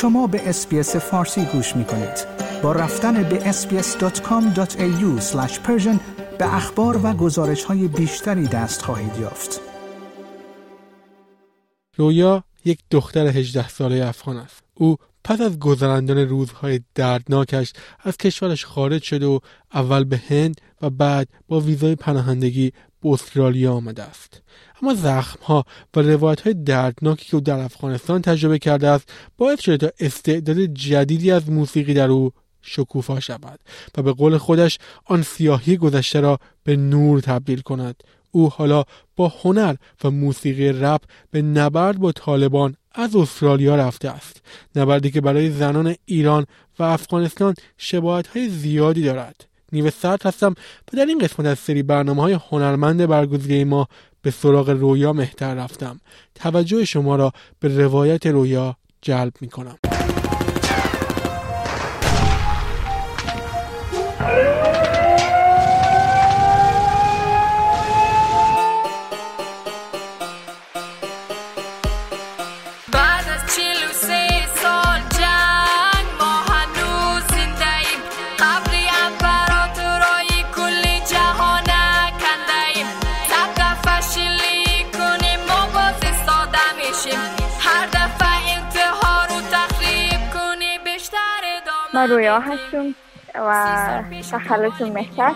شما به اسپیس فارسی گوش می کنید. با رفتن به sbs.com.au به اخبار و گزارش های بیشتری دست خواهید یافت. رویا یک دختر 18 ساله افغان است. او پس از گذراندن روزهای دردناکش از کشورش خارج شده و اول به هند و بعد با ویزای پناهندگی به استرالیا آمده است. اما زخم ها و روایت های دردناکی که او در افغانستان تجربه کرده است باعث شده تا استعداد جدیدی از موسیقی در او شکوفا شود و به قول خودش آن سیاهی گذشته را به نور تبدیل کند. او حالا با هنر و موسیقی رپ به نبرد با طالبان از استرالیا رفته است. نبردی که برای زنان ایران و افغانستان شباهت های زیادی دارد. نیو سرد هستم و در این قسمت از سری برنامه های هنرمند برگزیده ما به سراغ رویا مهتر رفتم. توجه شما را به روایت رویا جلب می کنم من رویا هستم و تخلص مهتر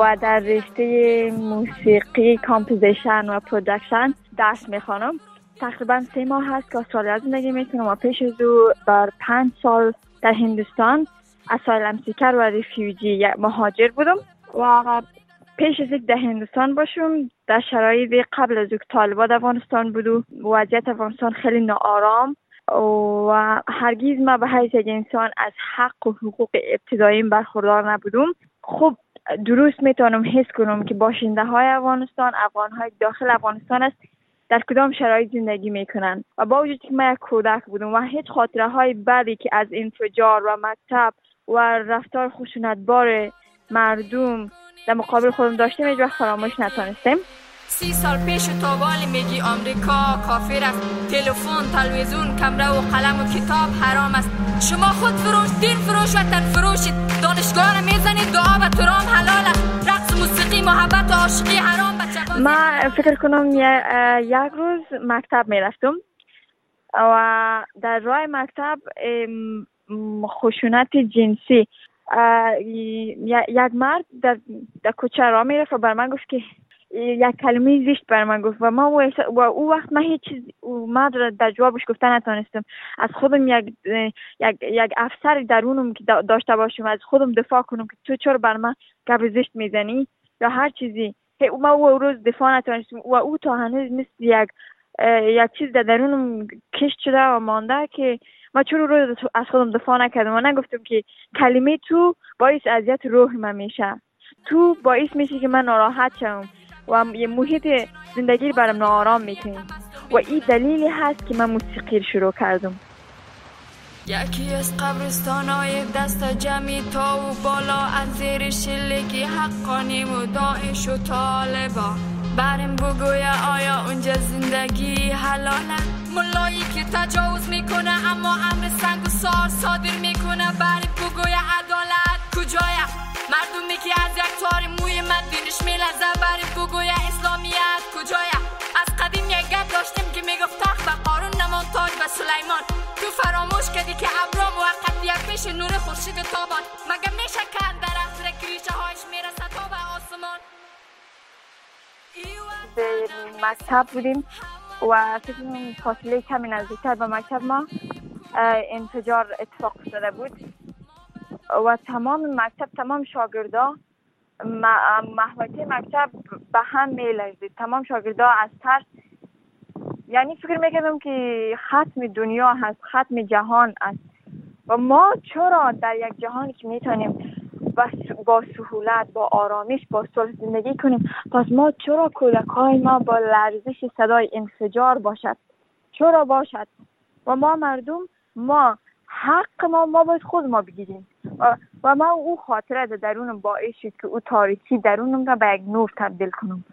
و در رشته موسیقی composition و production درس می‌خوانم تقریبا سه ماه هست که استرالیا زندگی می‌کنم و پیش از او برای پنج سال در هندوستان asylum seeker و refugee مهاجر بودم و پیش از در هندوستان باشم در شرایط قبل از طالبان افغانستان بود و وضعیت افغانستان خیلی ناآرام و هرگیز ما به حیث یک انسان از حق و حقوق ابتداییم برخوردار نبودم خب درست می‌تونم حس کنم که باشنده های افغانستان افغان های داخل افغانستان است در کدام شرایط زندگی می‌کنن. و با وجود که من یک کودک بودم و هیچ خاطره های بدی که از انفجار و مکتب و رفتار خشونتبار مردم در مقابل خودم داشتیم هیچ وقت فراموش نتانستیم سی سال پیش تو والی میگی آمریکا کافر است. تلفن تلویزیون کمره و قلم و کتاب حرام است. شما خود فروش دین فروش و تن فروشید دانشگاه می‌زنید دعا و ترام حلال است. رقص موسیقی محبت و عاشقی حرام بچه ما فکر کنم یک روز مکتب می‌رفتم. و در راه مکتب خشونت جنسی. یک مرد در, در کوچه را می‌رفت و بر من گفت که یک کلمه زیشت بر من گفت و ما و او وقت من هیچ چیز ما در جوابش گفتن نتانستم از خودم یک یک یک افسر درونم که داشته باشم از خودم دفاع کنم که تو چرا بر من گپ زشت می‌زنی؟ یا هر چیزی. ما او روز دفاع نتونستم و او تا هنوز مثل یک یک چیز در درونم کشت شده و مانده که ما چرا روز از خودم دفاع نکردم و نگفتم که کلمه تو باعث اذیت روح من میشه. تو باعث میشه که من ناراحت شم و یه محیط زندگی برام ناآرام می‌کنیم و این دلیلی هست که من موسیقی رو شروع کردم. یکی از قبرستان های دست جمعی تا و بالا از زیر شلگی حقانی و داعش و طالبا. بریم بگویا آیا اونجا زندگی حلاله؟ ملایی که تجاوز می‌کنه اما امر سنگ و سار صادر می‌کنه. بریم بگویا عدالت کجایه مردمی که از یک تار موی من دینش میلزه برای بگوی اسلامیت کجایه از قدیم یک گپ داشتیم که می‌گفت تخت و قارون نمان تاج و سلیمان. تو فراموش کردی که ابرا موقتیت پیش نور خورشید تابان. مگه میشه کن درخت ریشه هایش می‌رسه تا به آسمان؟ مکتب بودیم و فکر فاصله کمی نزدیکتر به مکتب ما انفجار اتفاق افتاده بود. و تمام مکتب تمام شاگردا محوطه مکتب به هم میلرزید تمام شاگردا از ترس یعنی فکر می‌کردم که ختم دنیا هست ختم جهان است. و ما چرا در یک جهانی که می‌تونیم با سهولت با آرامش با صلح زندگی کنیم پس ما چرا کودک های ما با لرزش صدای انفجار باشد؟ چرا باشد؟ و ما مردم ما حق ما ما باید خود ما بگیریم. و, ما او خاطره در درونم باعث شد که او تاریکی درونم را به یک نور تبدیل کنم.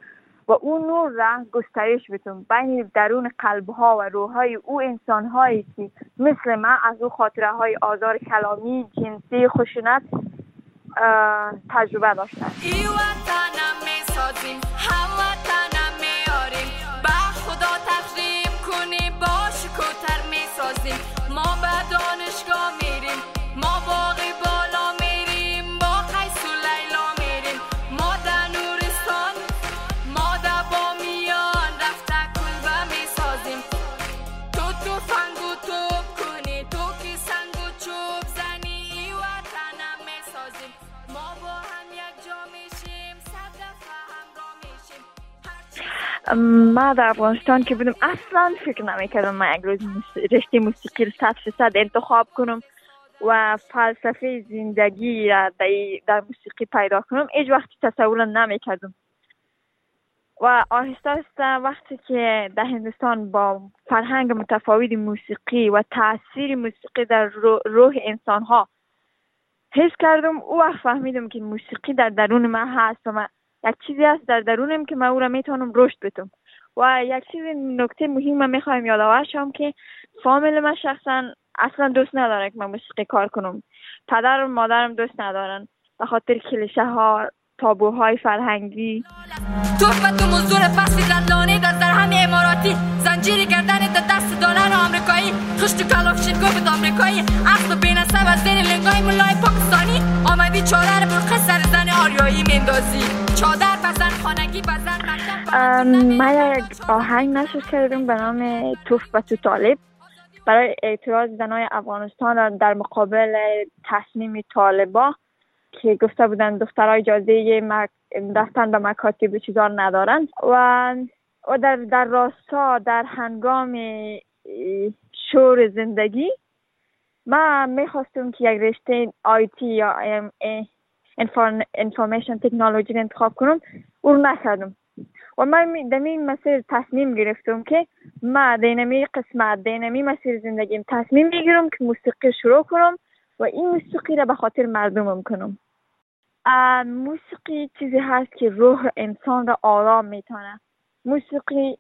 و اون نور را گسترش بتون بین درون قلب ها و روح های او انسان هایی که مثل من از او خاطره های آزار کلامی جنسی خشونت تجربه داشتن با ما در افغانستان که بودم اصلا فکر نمی‌کردم من یک روز رشته موسیقی رو صد فیصد انتخاب کنم و فلسفه زندگی را در موسیقی پیدا کنم. هیچ وقتی تصور نمی‌کردم. و آهسته آهسته وقتی که در هندوستان با فرهنگ متفاوت موسیقی و تاثیر موسیقی در روح انسان ها حس کردم او وقت فهمیدم که موسیقی در درون من هست و من یک چیزی هست در درونم که من او را می‌تونم رشد بتم و یک چیز نکته مهم می‌خوایم یادآور شم که فامیل من شخصا اصلا دوست نداره که من موسیقی کار کنم. پدر و مادرم دوست ندارن. به خاطر کلیشه ها تابوهای فرهنگی. تو و مزدور پس زندانی در در همه اماراتی. زنجیر گردن دست دلار آمریکایی. خشت و کلاف گفت آمریکایی. اصل و بینسب از زیر لنگای مولای پاکستانی. آمدی چادر برخه سر آریایی میندازی. چادر بزن خانگی بزن من یک آهنگ نشر کردم به نام توف و تو طالب. برای اعتراض زنای افغانستان در مقابل تصمیم طالبا که گفته بودن دخترها اجازه. رفتن به مکاتب و چیزا ندارن. و و در, در راستا در هنگام شور زندگی من می‌خواستم که یک رشته آیتی یا انفورمیشن تکنولوژی انتخاب کنم او رو نکردم. و من این مسیر تصمیم گرفتم که ما دینمی قسمت دینمی مسیر زندگیم تصمیم می‌گیرم که موسیقی شروع کنم و این موسیقی را به خاطر مردمم کنم. موسیقی چیزی هست که روح انسان را آرام می‌تونه موسیقی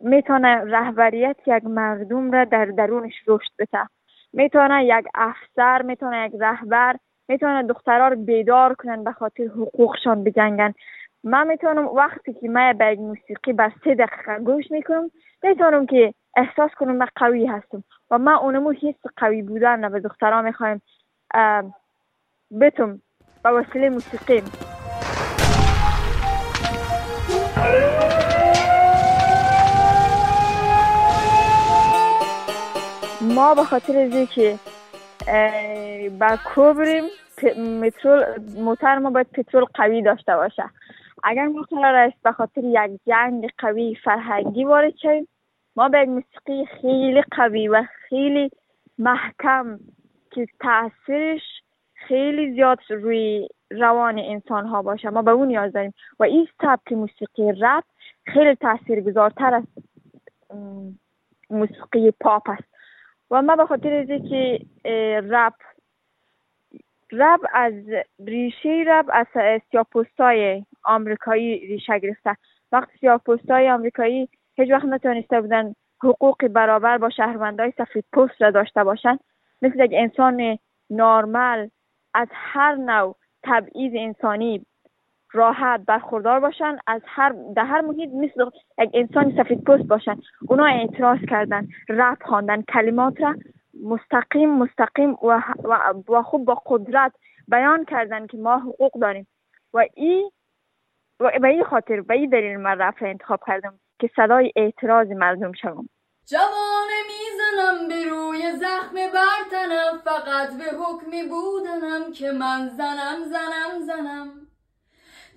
می‌تونه رهبریت یک مردم را در درونش رشد بده. می‌تونه یک افسر می‌تونه یک رهبر می‌تونه دخترها رو بیدار کنن به خاطر حقوقشان بجنگن. من می‌تونم وقتی که من به موسیقی بر سه دقیقه گوش می‌کنم می‌تونم که احساس کنم من قوی هستم و من اونمو حس قوی بودن به دخترها می‌خوایم بتم به وسیله موسیقی. ما به خاطر که با کوبریم مترول موتر ما باید پترول قوی داشته باشه. اگر ما قرار است به خاطر یک جنگ قوی فرهنگی وارد شویم ما به موسیقی خیلی قوی و خیلی محکم که تاثیرش خیلی زیاد روی روان انسان ها باشه. ما به اون نیاز داریم و این سبک موسیقی رپ خیلی تاثیرگذارتر از موسیقی پاپ است. و ما به خاطر از که رپ رب از ریشه رب از سیاپوستای آمریکایی ریشه گرفته. وقتی سیاپوستای آمریکایی هیچ وقت نتونسته بودن حقوق برابر با شهروندای سفید پوست را داشته باشند مثل یک انسان نارمل از هر نوع تبعیض انسانی راحت برخوردار باشن از هر در هر محیط مثل یک انسان سفید پوست باشن. اونا اعتراض کردن رپ خواندن کلمات را مستقیم مستقیم و, و, خوب با قدرت بیان کردن که ما حقوق داریم. و این و به این خاطر به این دلیل من رفع انتخاب کردم که صدای اعتراض مردم شوم. جوانه می‌زنم به روی زخم برتنم فقط به حکمی بودنم که من زنم زنم زنم.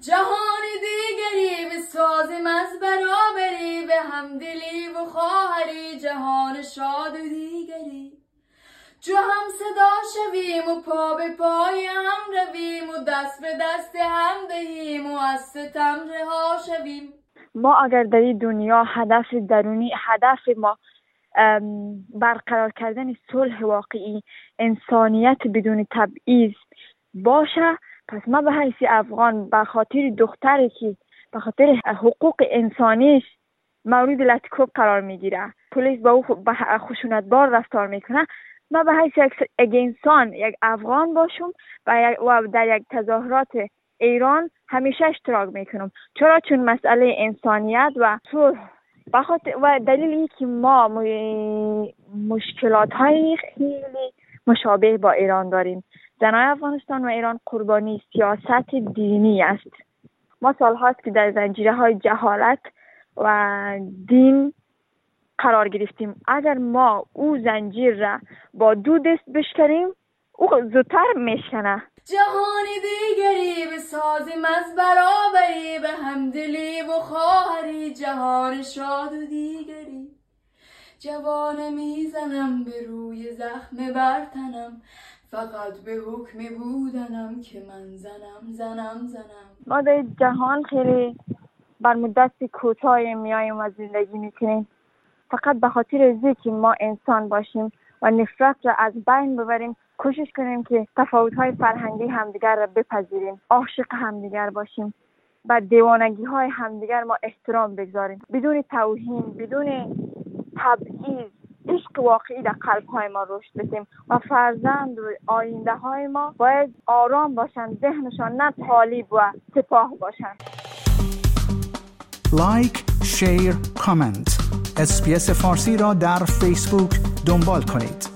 جهان دیگری به سازم از برابری به همدلی و خواهری جهان شاد و دیگری. جو هم صدا شویم و پا به پای هم رویم و دست به دست هم دهیم و از ستم رها شویم. ما اگر در این دنیا هدف درونی هدف ما برقرار کردن صلح واقعی انسانیت بدون تبعیض باشه پس ما به حیث افغان به خاطر دختری که به خاطر حقوق انسانیش مورد لطکوب قرار می‌گیره. پلیس با او خشونت بار رفتار می‌کنه. ما به حیث یک انسان یک افغان باشم و در یک تظاهرات ایران همیشه اشتراک می‌کنم. چرا؟ چون مسئله انسانیت و صلح و دلیل این که ما مشکلات های خیلی مشابه با ایران داریم. زنای افغانستان و ایران قربانی سیاست دینی است. ما سال هاست که در زنجیره های جهالت و دین قرار گرفتیم. اگر ما او زنجیر را با دو دست بشکنیم او زودتر میشکنه. جهان دیگری به سازیم از برابری به همدلی و خواهری جهان شاد و دیگری. جوان می‌زنم به روی زخم برتنم فقط به حکم بودنم که من زنم زنم زنم. ما در جهان خیلی بر مدت کوتاه میاییم و زندگی می‌کنیم. فقط به خاطر که ما انسان باشیم و نفرت را از بین ببریم. کوشش کنیم که تفاوت های فرهنگی همدیگر را بپذیریم. عاشق همدیگر باشیم. بر دیوانگی های همدیگر ما احترام بگذاریم. بدون توهین بدون تبعیض عشق واقعی در قلب های ما رشد بدیم و فرزند و آینده های ما باید آرام باشند ذهنشان نه طالب و سپاه باشند. like share comment SBS فارسی را در فیسبوک دنبال کنید.